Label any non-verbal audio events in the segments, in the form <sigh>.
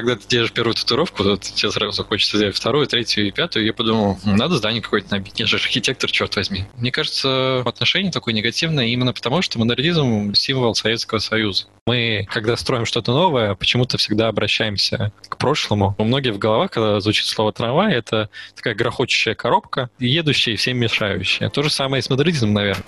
когда ты делаешь первую татуировку, то тебе сразу хочется сделать вторую, третью и пятую. Я подумал, надо здание какое-то набить. Я же архитектор, черт возьми. Мне кажется, отношение такое негативное именно потому, что модернизм — символ Советского Союза. Мы, когда строим что-то новое, почему-то всегда обращаемся к прошлому. У многих в головах, когда звучит слово «трамвай», это такая грохочущая коробка, едущая и всем мешающая. То же самое и с модернизмом, наверное.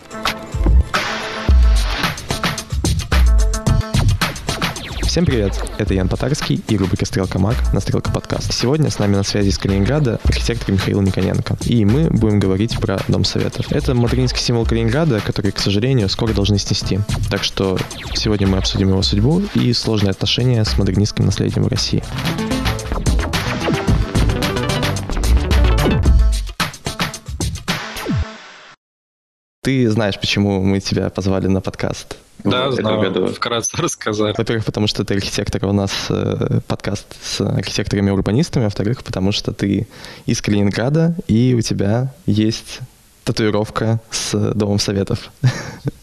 Всем привет! Это Ян Татарский и рубрика «Стрелка Маг» на «Стрелка Подкаст». Сегодня с нами на связи из Калининграда архитектор Михаил Никоненко. И мы будем говорить про Дом Советов. Это модернистский символ Калининграда, который, к сожалению, скоро должны снести. Так что сегодня мы обсудим его судьбу и сложные отношения с модернистским наследием в России. Ты знаешь, почему мы тебя позвали на подкаст? Да, знаю, году. вкратце <laughs> рассказать. Во-первых, потому что ты архитектор, у нас э, подкаст с архитекторами-урбанистами, во-вторых, потому что ты из Калининграда, и у тебя есть татуировка с Домом Советов. <laughs>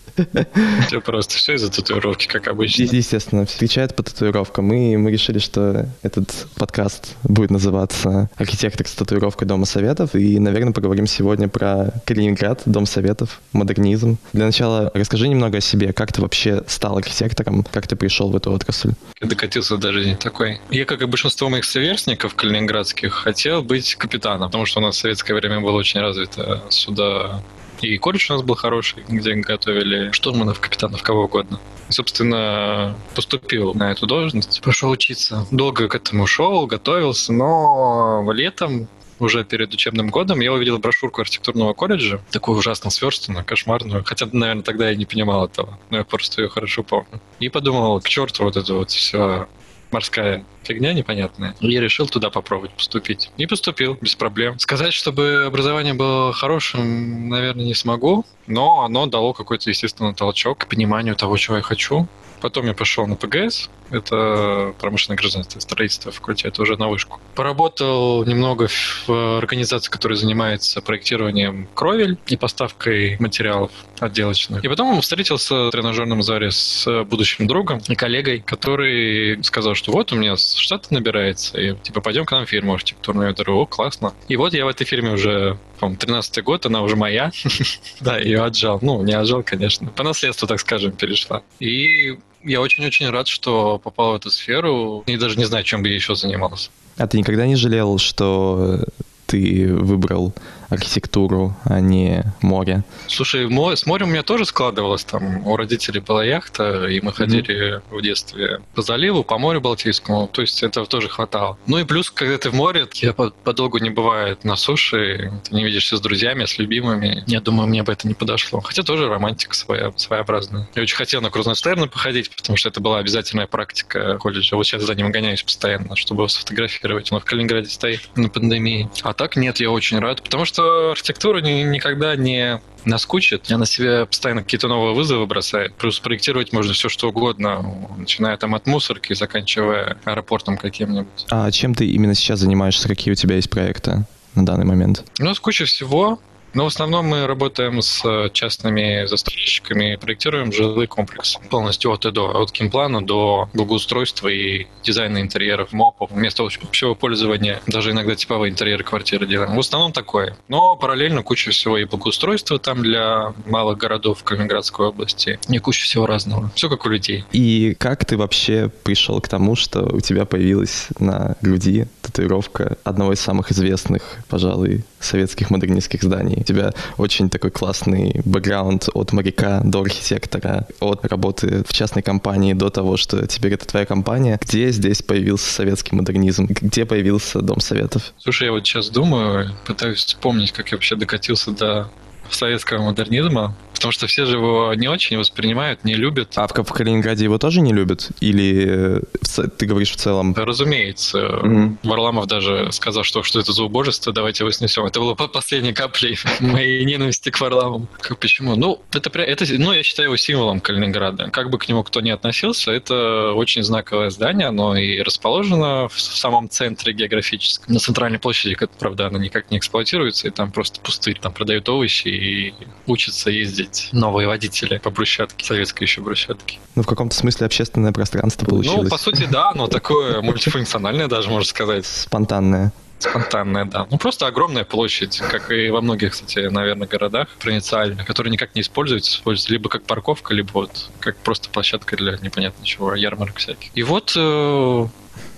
Все просто, все из-за татуировки, как обычно. Естественно, встречают по татуировкам. И мы решили, что этот подкаст будет называться «Архитектор с татуировкой Дома Советов». И, наверное, поговорим сегодня про Калининград, Дом Советов, модернизм. Для начала расскажи немного о себе. Как ты вообще стал архитектором? Как ты пришел в эту отрасль? Я докатился даже не такой. Я, как и большинство моих сверстников калининградских, хотел быть капитаном, потому что у нас в советское время было очень развито сюда и колледж у нас был хороший, где готовили штурманов, капитанов, кого угодно. И, собственно, поступил на эту должность, пошел учиться. Долго к этому шел, готовился, но летом уже перед учебным годом я увидел брошюрку архитектурного колледжа, такую ужасно сверстанную, кошмарную. Хотя, наверное, тогда я не понимал этого, но я просто ее хорошо помню. И подумал, к черту вот это вот все морская фигня непонятная. И я решил туда попробовать поступить. И поступил, без проблем. Сказать, чтобы образование было хорошим, наверное, не смогу, но оно дало какой-то, естественно, толчок к пониманию того, чего я хочу. Потом я пошел на ПГС, это промышленное гражданство, строительство факультета, уже на вышку. Поработал немного в организации, которая занимается проектированием кровель и поставкой материалов отделочных. И потом встретился в тренажерном зале с будущим другом и коллегой, который сказал, что вот у меня штат набирается, и типа пойдем к нам в фирму архитектурную. Я говорю, о, классно. И вот я в этой фирме уже, по-моему, 13 год, она уже моя. <laughs> да, ее отжал. Ну, не отжал, конечно. По наследству, так скажем, перешла. И я очень-очень рад, что попал в эту сферу. И даже не знаю, чем бы я еще занимался. А ты никогда не жалел, что ты выбрал архитектуру, а не море. Слушай, с морем у меня тоже складывалось. Там у родителей была яхта, и мы ходили mm-hmm. в детстве по заливу, по морю Балтийскому. То есть этого тоже хватало. Ну и плюс, когда ты в море, я подолгу не бывает на суше, ты не видишься с друзьями, с любимыми. Я думаю, мне бы это не подошло. Хотя тоже романтика своя, своеобразная. Я очень хотел на Крузенштерна походить, потому что это была обязательная практика колледжа. Вот сейчас за ним гоняюсь постоянно, чтобы его сфотографировать. Он в Калининграде стоит на пандемии. А так нет, я очень рад, потому что что архитектура ни, никогда не наскучит. Она себе постоянно какие-то новые вызовы бросает. Плюс проектировать можно все что угодно, начиная там от мусорки, заканчивая аэропортом каким-нибудь. А чем ты именно сейчас занимаешься? Какие у тебя есть проекты? на данный момент? Ну, с кучей всего. Но в основном мы работаем с э, частными застройщиками, проектируем жилые комплексы полностью от и до, от геймплана до благоустройства и дизайна интерьеров, мопов, места общего пользования, даже иногда типовые интерьеры квартиры делаем. В основном такое. Но параллельно куча всего и благоустройства там для малых городов Калининградской области, и куча всего разного. Все как у людей. И как ты вообще пришел к тому, что у тебя появилась на груди татуировка одного из самых известных, пожалуй, советских модернистских зданий? Тебя очень такой классный бэкграунд от моряка до архитектора, от работы в частной компании до того, что теперь это твоя компания. Где здесь появился советский модернизм? Где появился Дом Советов? Слушай, я вот сейчас думаю, пытаюсь вспомнить, как я вообще докатился до советского модернизма. Потому что все же его не очень воспринимают, не любят. А в, в Калининграде его тоже не любят? Или э, ты говоришь в целом? Разумеется. Mm-hmm. Варламов даже сказал, что что это за убожество, давайте его снесем. Это было последней каплей <laughs> моей ненависти к Варламову. Почему? Ну, это, это, ну, я считаю его символом Калининграда. Как бы к нему кто ни относился, это очень знаковое здание. Оно и расположено в самом центре географическом. На центральной площади, как, правда, оно никак не эксплуатируется, и там просто пустырь. Там продают овощи и учатся ездить новые водители по брусчатке, советской еще брусчатке. Ну, в каком-то смысле общественное пространство получилось. Ну, по сути, да, но такое мультифункциональное даже, можно сказать. Спонтанное. Спонтанная, да. Ну, просто огромная площадь, как и во многих, кстати, наверное, городах провинциальных, которые никак не используются, используются либо как парковка, либо вот как просто площадка для непонятно чего, ярмарок всяких. И вот э,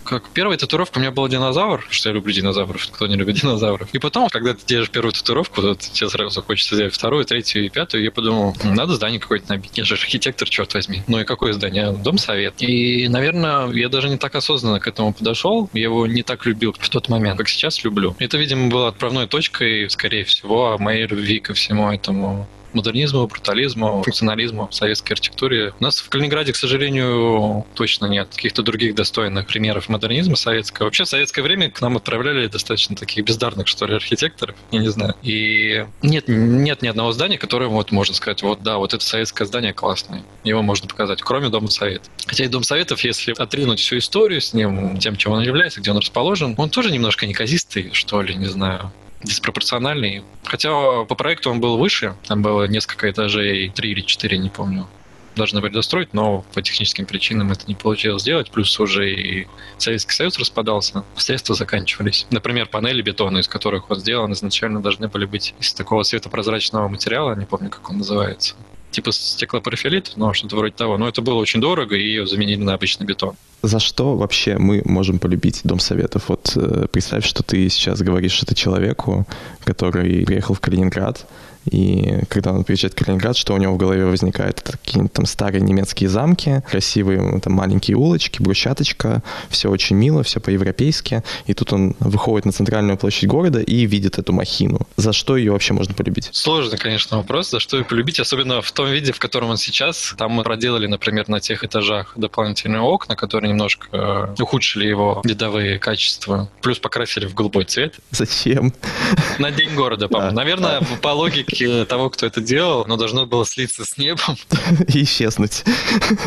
как первая татуировка у меня была динозавр, что я люблю динозавров, кто не любит динозавров. И потом, когда ты делаешь первую татуировку, то тебе сразу хочется сделать вторую, третью и пятую, я подумал, надо здание какое-то набить. Я же архитектор, черт возьми. Ну и какое здание? Дом совет. И, наверное, я даже не так осознанно к этому подошел. Я его не так любил в тот момент, как сейчас люблю. Это, видимо, было отправной точкой, скорее всего, моей любви ко всему этому модернизму, брутализму, функционализму в советской архитектуре. У нас в Калининграде, к сожалению, точно нет каких-то других достойных примеров модернизма советского. Вообще, в советское время к нам отправляли достаточно таких бездарных, что ли, архитекторов, я не знаю. И нет, нет ни одного здания, которое вот можно сказать, вот да, вот это советское здание классное. Его можно показать, кроме Дома Совет. Хотя и Дом Советов, если отринуть всю историю с ним, тем, чем он является, где он расположен, он тоже немножко неказистый, что ли, не знаю диспропорциональный. Хотя по проекту он был выше, там было несколько этажей, три или четыре, не помню должны были достроить, но по техническим причинам это не получилось сделать. Плюс уже и Советский Союз распадался, средства заканчивались. Например, панели бетона, из которых вот сделаны, изначально должны были быть из такого светопрозрачного материала, не помню, как он называется типа стеклопарафилит, но что-то вроде того. Но это было очень дорого, и ее заменили на обычный бетон. За что вообще мы можем полюбить Дом Советов? Вот э, представь, что ты сейчас говоришь это человеку, который приехал в Калининград, и когда он приезжает в Калининград, что у него в голове возникает? Это какие-нибудь там старые немецкие замки, красивые там маленькие улочки, брусчаточка, все очень мило, все по-европейски. И тут он выходит на центральную площадь города и видит эту махину. За что ее вообще можно полюбить? Сложный, конечно, вопрос, за что ее полюбить, особенно в том виде, в котором он сейчас. Там мы проделали, например, на тех этажах дополнительные окна, которые немножко э, ухудшили его видовые качества. Плюс покрасили в голубой цвет. Зачем? На день города, по-моему. Наверное, по логике все того, кто это делал, оно должно было слиться с небом. <laughs> И исчезнуть.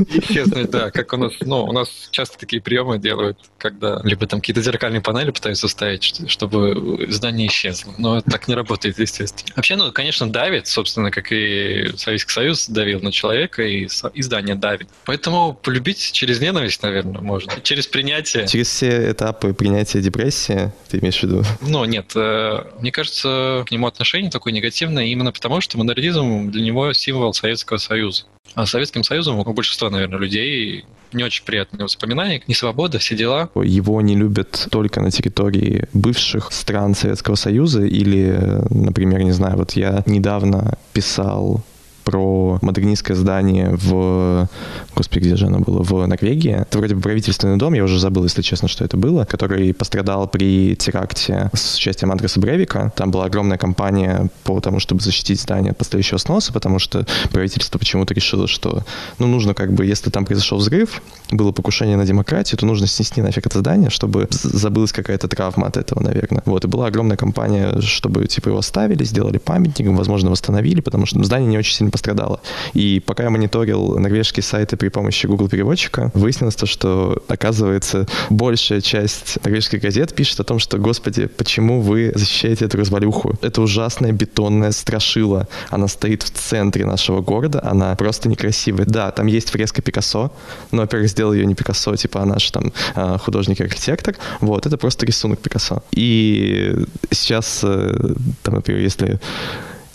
И исчезнуть, да. Как у нас, ну, у нас часто такие приемы делают, когда либо там какие-то зеркальные панели пытаются ставить, чтобы здание исчезло. Но это так не работает, естественно. Вообще, ну, конечно, давит, собственно, как и Советский Союз давил на человека, и, и здание давит. Поэтому полюбить через ненависть, наверное, можно. Через принятие. Через все этапы принятия депрессии, ты имеешь в виду? Ну, нет. Э, мне кажется, к нему отношение такое негативное именно потому, что модернизм для него символ Советского Союза. А Советским Союзом у большинства, наверное, людей не очень приятные воспоминания, не свобода, все дела. Его не любят только на территории бывших стран Советского Союза или, например, не знаю, вот я недавно писал про модернистское здание в... Господи, где же оно было? В Норвегии. Это вроде бы правительственный дом, я уже забыл, если честно, что это было, который пострадал при теракте с участием Андреса Бревика. Там была огромная кампания по тому, чтобы защитить здание от последующего сноса, потому что правительство почему-то решило, что ну, нужно как бы, если там произошел взрыв, было покушение на демократию, то нужно снести нафиг это здание, чтобы забылась какая-то травма от этого, наверное. Вот, и была огромная кампания, чтобы типа его оставили, сделали памятником, возможно, восстановили, потому что здание не очень сильно пострадала. И пока я мониторил норвежские сайты при помощи Google переводчика, выяснилось то, что, оказывается, большая часть норвежских газет пишет о том, что, господи, почему вы защищаете эту развалюху? Это ужасная бетонная страшила. Она стоит в центре нашего города, она просто некрасивая. Да, там есть фреска Пикассо, но, во-первых, сделал ее не Пикассо, типа, а наш там а, художник и архитектор. Вот, это просто рисунок Пикассо. И сейчас, э, там, например, если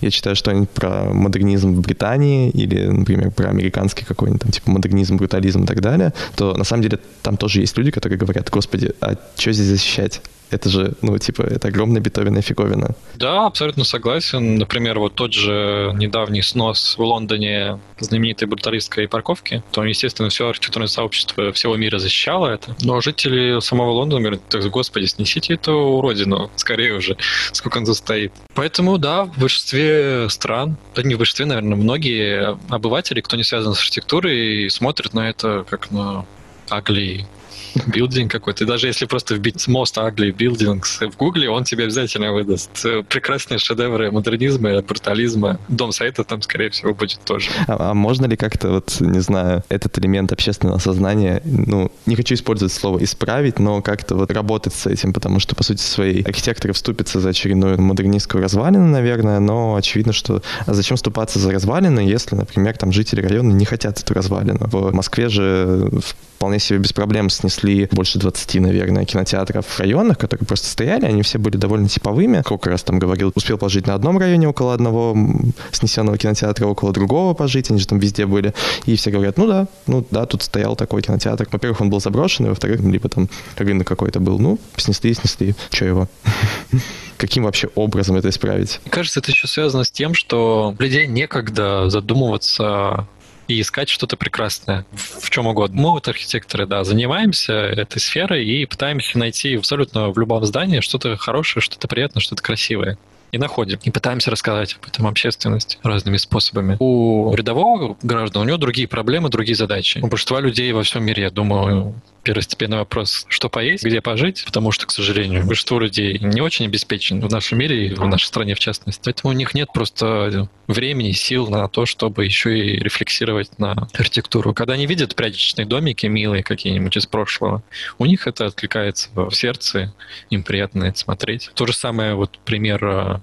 я читаю что-нибудь про модернизм в Британии или, например, про американский какой-нибудь там типа модернизм, брутализм и так далее, то на самом деле там тоже есть люди, которые говорят, господи, а что здесь защищать? Это же, ну, типа, это огромная бетовенная фиговина. Да, абсолютно согласен. Например, вот тот же недавний снос в Лондоне знаменитой бруталистской парковки, то, естественно, все архитектурное сообщество всего мира защищало это. Но жители самого Лондона говорят, так, господи, снесите эту уродину, скорее уже, сколько он тут стоит. Поэтому, да, в большинстве стран, да не в большинстве, наверное, многие обыватели, кто не связан с архитектурой, смотрят на это как на ugly билдинг какой-то. И даже если просто вбить most ugly buildings в гугле, он тебе обязательно выдаст прекрасные шедевры модернизма, брутализма. Дом сайта там, скорее всего, будет тоже. А, а можно ли как-то, вот, не знаю, этот элемент общественного сознания, ну, не хочу использовать слово «исправить», но как-то вот работать с этим, потому что, по сути своей, архитекторы вступятся за очередную модернистскую развалину, наверное, но очевидно, что а зачем вступаться за развалины, если, например, там жители района не хотят эту развалину. В Москве же вполне себе без проблем снесли больше 20, наверное, кинотеатров в районах, которые просто стояли, они все были довольно типовыми. Сколько раз там говорил, успел пожить на одном районе около одного снесенного кинотеатра, около другого пожить, они же там везде были. И все говорят, ну да, ну да, тут стоял такой кинотеатр. Во-первых, он был заброшенный, во-вторых, либо там рынок какой-то был. Ну, снесли, снесли, что его? <laughs> каким вообще образом это исправить? Кажется, это еще связано с тем, что людей некогда задумываться и искать что-то прекрасное в чем угодно. Мы вот архитекторы, да, занимаемся этой сферой и пытаемся найти абсолютно в любом здании что-то хорошее, что-то приятное, что-то красивое и находим, и пытаемся рассказать об этом общественности разными способами. У рядового граждан у него другие проблемы, другие задачи. У большинства людей во всем мире, я думаю, первостепенный вопрос, что поесть, где пожить, потому что, к сожалению, большинство людей не очень обеспечен в нашем мире и в нашей стране в частности. Поэтому у них нет просто времени, сил на то, чтобы еще и рефлексировать на архитектуру. Когда они видят прячечные домики милые какие-нибудь из прошлого, у них это откликается в сердце, им приятно это смотреть. То же самое вот пример э,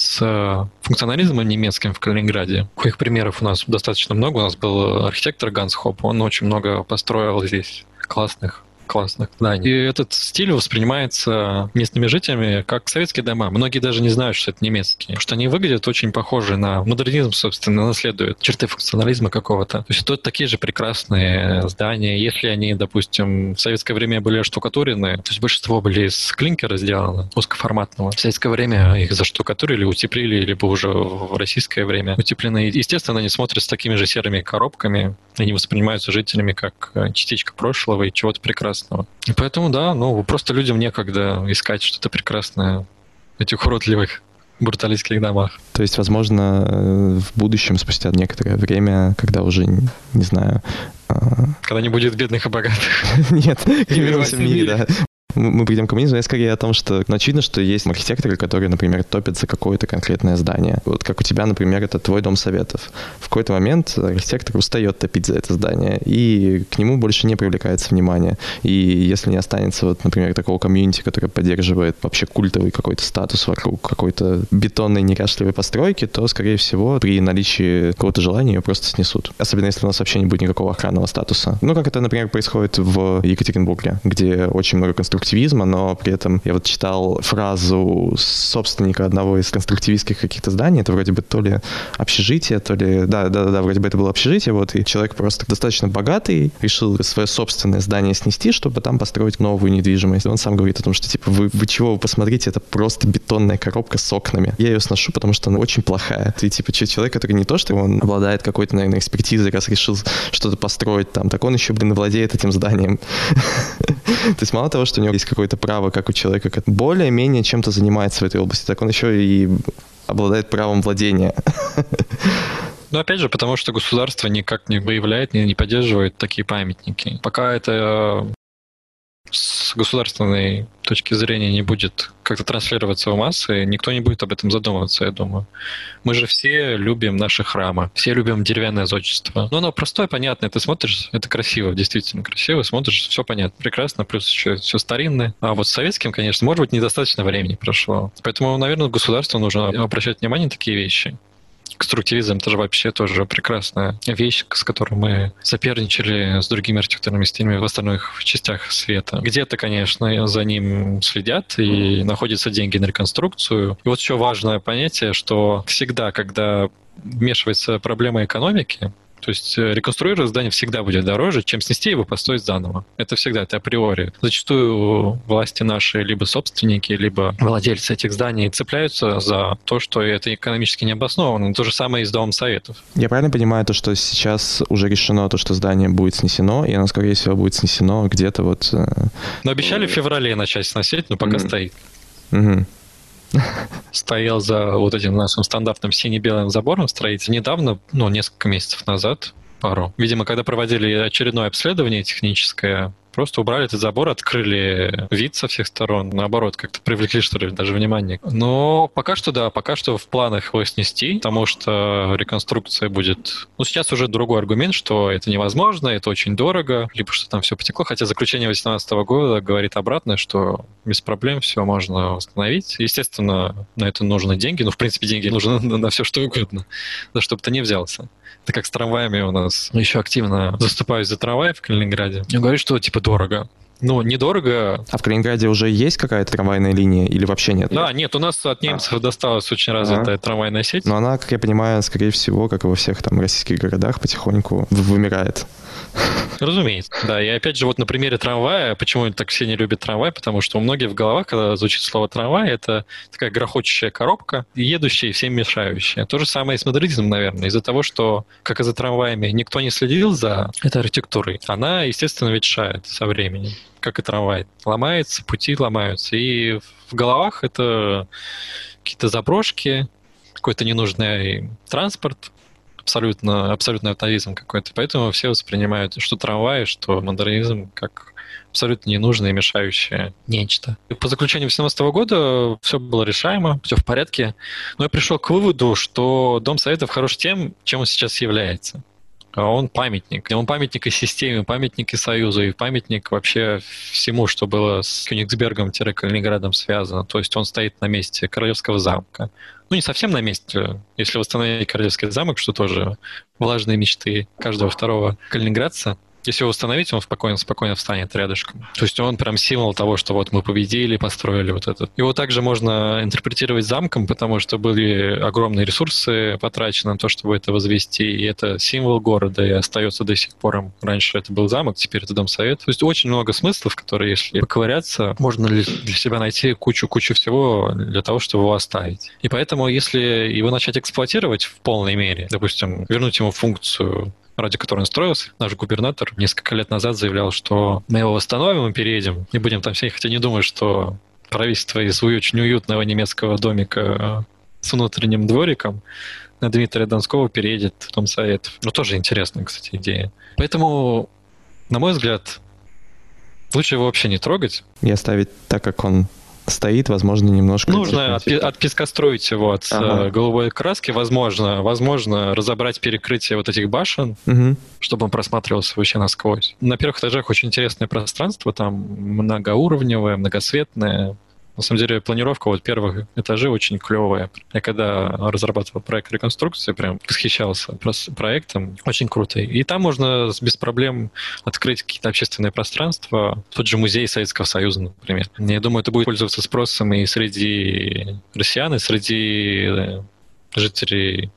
с функционализмом немецким в Калининграде. Их примеров у нас достаточно много. У нас был архитектор Ганс Хоп, он очень много построил здесь классных классных зданий. И этот стиль воспринимается местными жителями как советские дома. Многие даже не знают, что это немецкие. Потому что они выглядят очень похожи на модернизм, собственно, наследуют черты функционализма какого-то. То есть тут такие же прекрасные здания. Если они, допустим, в советское время были штукатурены, то есть большинство были из клинкера сделано, узкоформатного. В советское время их заштукатурили, утеплили, либо уже в российское время утеплены. Естественно, они смотрят с такими же серыми коробками, они воспринимаются жителями как частичка прошлого и чего-то прекрасного прекрасного. И поэтому, да, ну, просто людям некогда искать что-то прекрасное в этих уродливых бруталистских домах. То есть, возможно, в будущем, спустя некоторое время, когда уже, не знаю... А, когда не будет бедных и богатых. <laughs> Нет, именно в мире, да мы придем к коммунизму, я скорее о том, что очевидно, что есть архитекторы, которые, например, топят за какое-то конкретное здание. Вот как у тебя, например, это твой дом советов. В какой-то момент архитектор устает топить за это здание, и к нему больше не привлекается внимание. И если не останется, вот, например, такого комьюнити, который поддерживает вообще культовый какой-то статус вокруг какой-то бетонной неряшливой постройки, то, скорее всего, при наличии какого-то желания ее просто снесут. Особенно если у нас вообще не будет никакого охранного статуса. Ну, как это, например, происходит в Екатеринбурге, где очень много конструкций конструктивизма, но при этом я вот читал фразу собственника одного из конструктивистских каких-то зданий, это вроде бы то ли общежитие, то ли... Да, да, да, вроде бы это было общежитие, вот, и человек просто достаточно богатый, решил свое собственное здание снести, чтобы там построить новую недвижимость. Он сам говорит о том, что, типа, вы, вы чего, вы посмотрите, это просто бетонная коробка с окнами. Я ее сношу, потому что она очень плохая. Ты, типа, человек, который не то, что он обладает какой-то, наверное, экспертизой, раз решил что-то построить там, так он еще, блин, владеет этим зданием. <laughs> <laughs> То есть мало того, что у него есть какое-то право, как у человека, который более-менее чем-то занимается в этой области, так он еще и обладает правом владения. Ну, опять же, потому что государство никак не выявляет, не, не поддерживает такие памятники. Пока это с государственной точки зрения не будет как-то транслироваться в массы, никто не будет об этом задумываться, я думаю. Мы же все любим наши храмы, все любим деревянное зодчество. Но оно простое, понятное, ты смотришь, это красиво, действительно красиво, смотришь, все понятно, прекрасно, плюс еще все старинное. А вот с советским, конечно, может быть, недостаточно времени прошло. Поэтому, наверное, государству нужно обращать внимание на такие вещи конструктивизм это же вообще тоже прекрасная вещь, с которой мы соперничали с другими архитектурными стилями в остальных частях света. Где-то, конечно, за ним следят и находятся деньги на реконструкцию. И вот еще важное понятие, что всегда, когда вмешивается проблема экономики, то есть э, реконструировать здание всегда будет дороже, чем снести его построить заново. Это всегда, это априори. Зачастую власти наши, либо собственники, либо владельцы этих зданий цепляются за то, что это экономически не обосновано. То же самое и с Домом Советов. Я правильно понимаю то, что сейчас уже решено то, что здание будет снесено, и оно, скорее всего, будет снесено где-то вот... Э, но обещали в феврале начать сносить, но пока mm-hmm. стоит. Mm-hmm стоял за вот этим нашим стандартным сине-белым забором строитель недавно, ну, несколько месяцев назад, пару. Видимо, когда проводили очередное обследование техническое, Просто убрали этот забор, открыли вид со всех сторон, наоборот, как-то привлекли, что ли, даже внимание. Но пока что, да, пока что в планах его снести, потому что реконструкция будет... Ну, сейчас уже другой аргумент, что это невозможно, это очень дорого, либо что там все потекло, хотя заключение 2018 года говорит обратно, что без проблем все можно восстановить. Естественно, на это нужны деньги, ну, в принципе, деньги нужны на, все что угодно, за что бы ты не взялся. Это как с трамваями у нас. Еще активно заступаюсь за трамвай в Калининграде. Я говорю, что типа дорого. Ну, недорого. А в Калининграде уже есть какая-то трамвайная линия или вообще нет? Да, нет, у нас от немцев а. досталась очень развитая а. трамвайная сеть. Но она, как я понимаю, скорее всего, как и во всех там российских городах, потихоньку вымирает. Разумеется, да. И опять же, вот на примере трамвая, почему так все не любят трамвай, потому что у многих в головах, когда звучит слово трамвай, это такая грохочущая коробка, едущая и всем мешающая. То же самое и с модернизмом, наверное. Из-за того, что, как и за трамваями, никто не следил за этой архитектурой, она, естественно, ветшает со временем как и трамвай. Ломается, пути ломаются. И в головах это какие-то заброшки, какой-то ненужный транспорт, абсолютно, абсолютный атовизм какой-то. Поэтому все воспринимают что трамвай, что модернизм как абсолютно ненужное и мешающее нечто. И по заключению 2018 года все было решаемо, все в порядке. Но я пришел к выводу, что Дом Советов хорош тем, чем он сейчас является. А он памятник. Он памятник и системе, памятник и Союзу, и памятник вообще всему, что было с Кёнигсбергом-Калининградом связано. То есть он стоит на месте Королевского замка ну, не совсем на месте. Если восстановить Королевский замок, что тоже влажные мечты каждого второго калининградца, если его установить, он спокойно, спокойно встанет рядышком. То есть он прям символ того, что вот мы победили, построили вот это. Его также можно интерпретировать замком, потому что были огромные ресурсы потрачены на то, чтобы это возвести, и это символ города, и остается до сих пор. Раньше это был замок, теперь это дом совет. То есть очень много смыслов, которые, если поковыряться, можно для себя найти кучу-кучу всего для того, чтобы его оставить. И поэтому, если его начать эксплуатировать в полной мере, допустим, вернуть ему функцию ради которой он строился. Наш губернатор несколько лет назад заявлял, что мы его восстановим и переедем, не будем там сидеть, хотя не думаю, что правительство из очень уютного немецкого домика с внутренним двориком на Дмитрия Донского переедет в Дом Советов. Ну, тоже интересная, кстати, идея. Поэтому, на мой взгляд, лучше его вообще не трогать. И оставить так, как он стоит, возможно, немножко... Нужно от, от песка строить его от ага. Э, голубой краски, возможно, возможно, разобрать перекрытие вот этих башен, угу. чтобы он просматривался вообще насквозь. На первых этажах очень интересное пространство, там многоуровневое, многосветное, на самом деле планировка вот первых этажей очень клевая. Я когда разрабатывал проект реконструкции, прям восхищался проектом. Очень круто. И там можно без проблем открыть какие-то общественные пространства. Тот же музей Советского Союза, например. Я думаю, это будет пользоваться спросом и среди россиян, и среди э, жителей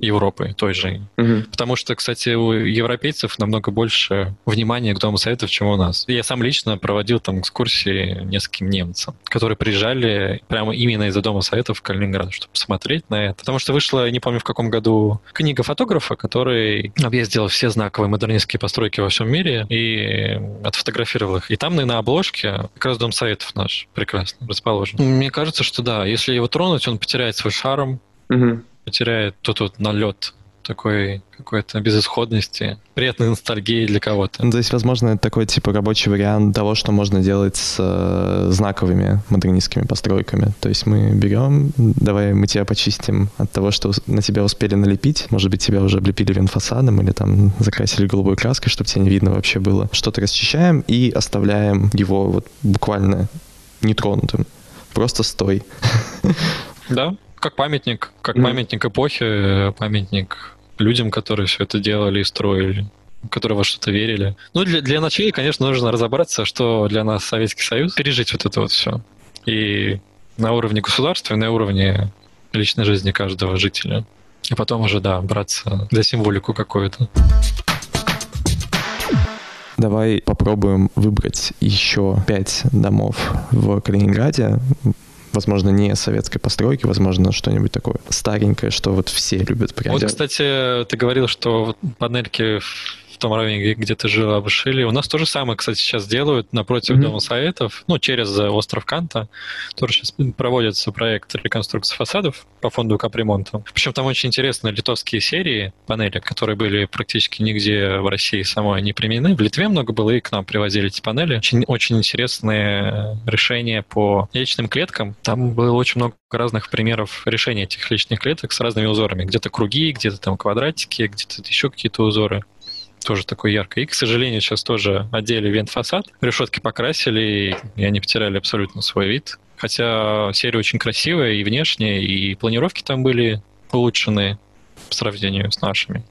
Европы той же. Угу. Потому что, кстати, у европейцев намного больше внимания к Дому Советов, чем у нас. Я сам лично проводил там экскурсии нескольким немцам, которые приезжали прямо именно из-за Дома Советов в Калининград, чтобы посмотреть на это. Потому что вышла, не помню в каком году, книга фотографа, который объездил все знаковые модернистские постройки во всем мире и отфотографировал их. И там на обложке как раз Дом Советов наш прекрасно расположен. Мне кажется, что да, если его тронуть, он потеряет свой шарм, угу потеряет тот вот налет такой какой-то безысходности, приятной ностальгии для кого-то. Ну, то есть, возможно, это такой типа рабочий вариант того, что можно делать с э, знаковыми модернистскими постройками. То есть мы берем, давай мы тебя почистим от того, что на тебя успели налепить. Может быть, тебя уже облепили винфасадом или там закрасили голубой краской, чтобы тебе не видно вообще было. Что-то расчищаем и оставляем его вот буквально нетронутым. Просто стой. Да, как памятник, как mm. памятник эпохи, памятник людям, которые все это делали и строили которые во что-то верили. Ну, для, для начала, конечно, нужно разобраться, что для нас Советский Союз, пережить вот это вот все. И на уровне государства, и на уровне личной жизни каждого жителя. И потом уже, да, браться за символику какую-то. Давай попробуем выбрать еще пять домов в Калининграде, возможно, не советской постройки, возможно, что-нибудь такое старенькое, что вот все любят прям. Вот, кстати, ты говорил, что панельки в в том районе, где ты жил, обшили. У нас то же самое, кстати, сейчас делают напротив mm-hmm. Дома Советов, ну, через остров Канта. Тоже сейчас проводится проект реконструкции фасадов по фонду капремонта. Причем там очень интересные литовские серии панели, которые были практически нигде в России самой не применены. В Литве много было, и к нам привозили эти панели. Очень, очень интересные решения по яичным клеткам. Там было очень много разных примеров решения этих личных клеток с разными узорами. Где-то круги, где-то там квадратики, где-то еще какие-то узоры тоже такой яркий. И, к сожалению, сейчас тоже одели вент-фасад, решетки покрасили, и они потеряли абсолютно свой вид. Хотя серия очень красивая и внешне, и планировки там были улучшены по сравнению с нашими.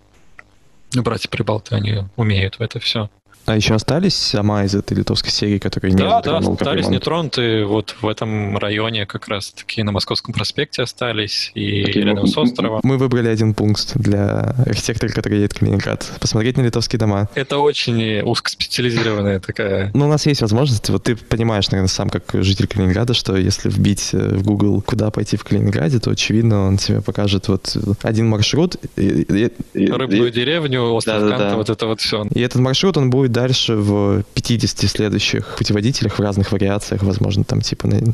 Ну, братья Прибалты, они умеют в это все. А еще остались сама из этой литовской серии, которые не Да, да, остались нетронутые вот в этом районе как раз таки на Московском проспекте остались и Окей, рядом мы, с островом. Мы выбрали один пункт для архитектора, который едет в Калининград. Посмотреть на литовские дома. Это очень узкоспециализированная такая... Ну, у нас есть возможность, вот ты понимаешь, наверное, сам как житель Калининграда, что если вбить э, в Google, куда пойти в Калининграде, то, очевидно, он тебе покажет вот один маршрут. И, и, Рыбную и, деревню, остров да, Канта, да. вот это вот все. И этот маршрут, он будет дальше в 50 следующих путеводителях в разных вариациях, возможно, там типа на,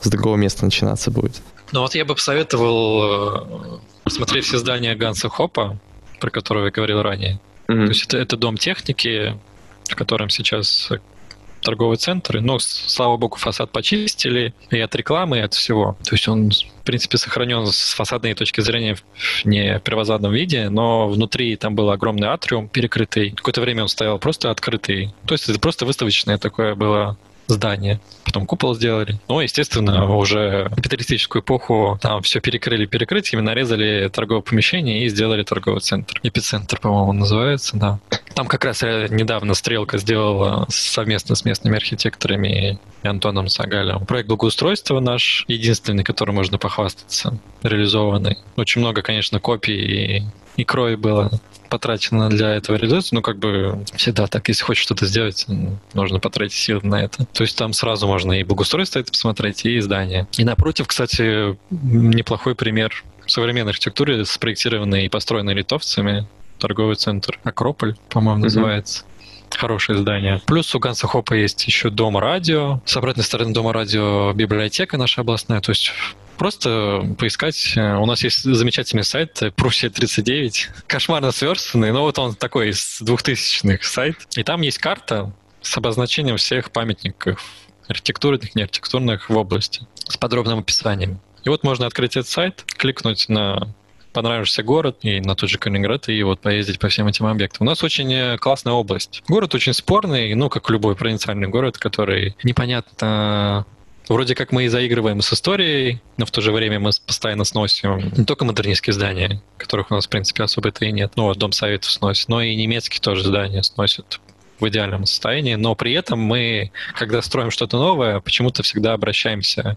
с другого места начинаться будет. Ну вот я бы посоветовал э, посмотреть все здания Ганса Хопа, про которого я говорил ранее. Mm-hmm. То есть это, это дом техники, в котором сейчас торговый центр. Но, слава богу, фасад почистили и от рекламы, и от всего. То есть он, в принципе, сохранен с фасадной точки зрения в не первозданном виде, но внутри там был огромный атриум перекрытый. Какое-то время он стоял просто открытый. То есть это просто выставочное такое было здание. Потом купол сделали. Ну, естественно, уже в капиталистическую эпоху там все перекрыли перекрытиями, нарезали торговое помещение и сделали торговый центр. Эпицентр, по-моему, называется, да. Там как раз недавно Стрелка сделала совместно с местными архитекторами и Антоном Сагалем проект благоустройства наш, единственный, который можно похвастаться, реализованный. Очень много, конечно, копий и, и крови было потрачено для этого реализации, ну, как бы всегда так, если хочешь что-то сделать, нужно потратить силы на это. То есть там сразу можно и благоустройство это посмотреть, и здание. И напротив, кстати, неплохой пример современной архитектуры, спроектированной и построенной литовцами, торговый центр Акрополь, по-моему, называется. Mm-hmm. Хорошее здание. Плюс у Ганса Хопа есть еще дом радио. С обратной стороны дома радио библиотека наша областная. То есть Просто поискать. Э, у нас есть замечательный сайт Пруссия 39. Кошмарно сверстанный, но вот он такой из двухтысячных сайт. И там есть карта с обозначением всех памятников архитектурных, неархитектурных в области с подробным описанием. И вот можно открыть этот сайт, кликнуть на понравившийся город и на тот же Калининград, и вот поездить по всем этим объектам. У нас очень э, классная область. Город очень спорный, ну, как любой провинциальный город, который непонятно Вроде как мы и заигрываем с историей, но в то же время мы постоянно сносим не только модернистские здания, которых у нас, в принципе, особо-то и нет. Ну, вот Дом Советов сносит, но и немецкие тоже здания сносят в идеальном состоянии, но при этом мы, когда строим что-то новое, почему-то всегда обращаемся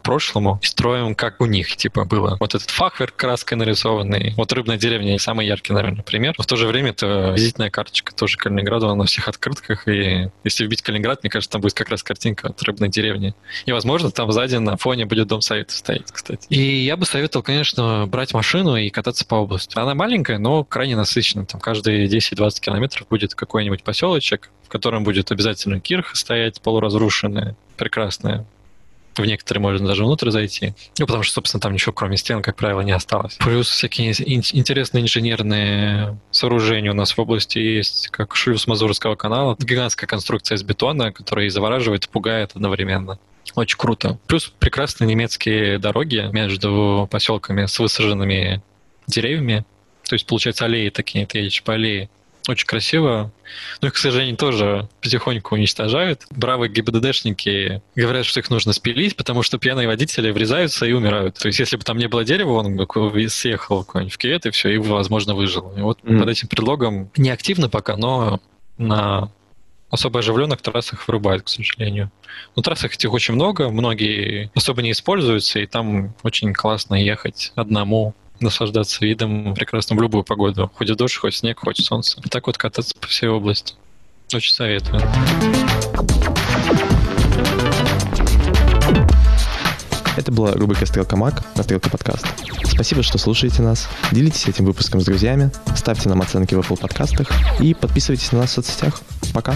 прошлому и строим, как у них, типа, было. Вот этот фахверк краской нарисованный, вот рыбная деревня самый яркий, наверное, пример. Но в то же время это визитная карточка тоже Калининграда на всех открытках, и если вбить Калининград, мне кажется, там будет как раз картинка от рыбной деревни. И, возможно, там сзади на фоне будет дом совета стоять, кстати. И я бы советовал, конечно, брать машину и кататься по области. Она маленькая, но крайне насыщенная. Там каждые 10-20 километров будет какой-нибудь поселочек, в котором будет обязательно кирха стоять полуразрушенная, прекрасная в некоторые можно даже внутрь зайти. Ну, потому что, собственно, там ничего кроме стен, как правило, не осталось. Плюс всякие интересные инженерные сооружения у нас в области есть, как шлюз Мазурского канала. Гигантская конструкция из бетона, которая и завораживает, и пугает одновременно. Очень круто. Плюс прекрасные немецкие дороги между поселками с высаженными деревьями. То есть, получается, аллеи такие, ты едешь по аллее очень красиво. Но их, к сожалению, тоже потихоньку уничтожают. Бравые ГИБДДшники говорят, что их нужно спилить, потому что пьяные водители врезаются и умирают. То есть, если бы там не было дерева, он бы съехал куда-нибудь в кювет, и все, и, возможно, выжил. И вот mm. под этим предлогом не активно пока, но на особо оживленных трассах вырубают, к сожалению. Но трассах этих очень много, многие особо не используются, и там очень классно ехать одному наслаждаться видом прекрасно в любую погоду. Хоть дождь, хоть снег, хоть солнце. Так вот кататься по всей области. Очень советую. Это была рубрика «Стрелка Мак» на «Стрелка подкаст». Спасибо, что слушаете нас. Делитесь этим выпуском с друзьями, ставьте нам оценки в Apple подкастах и подписывайтесь на нас в соцсетях. Пока!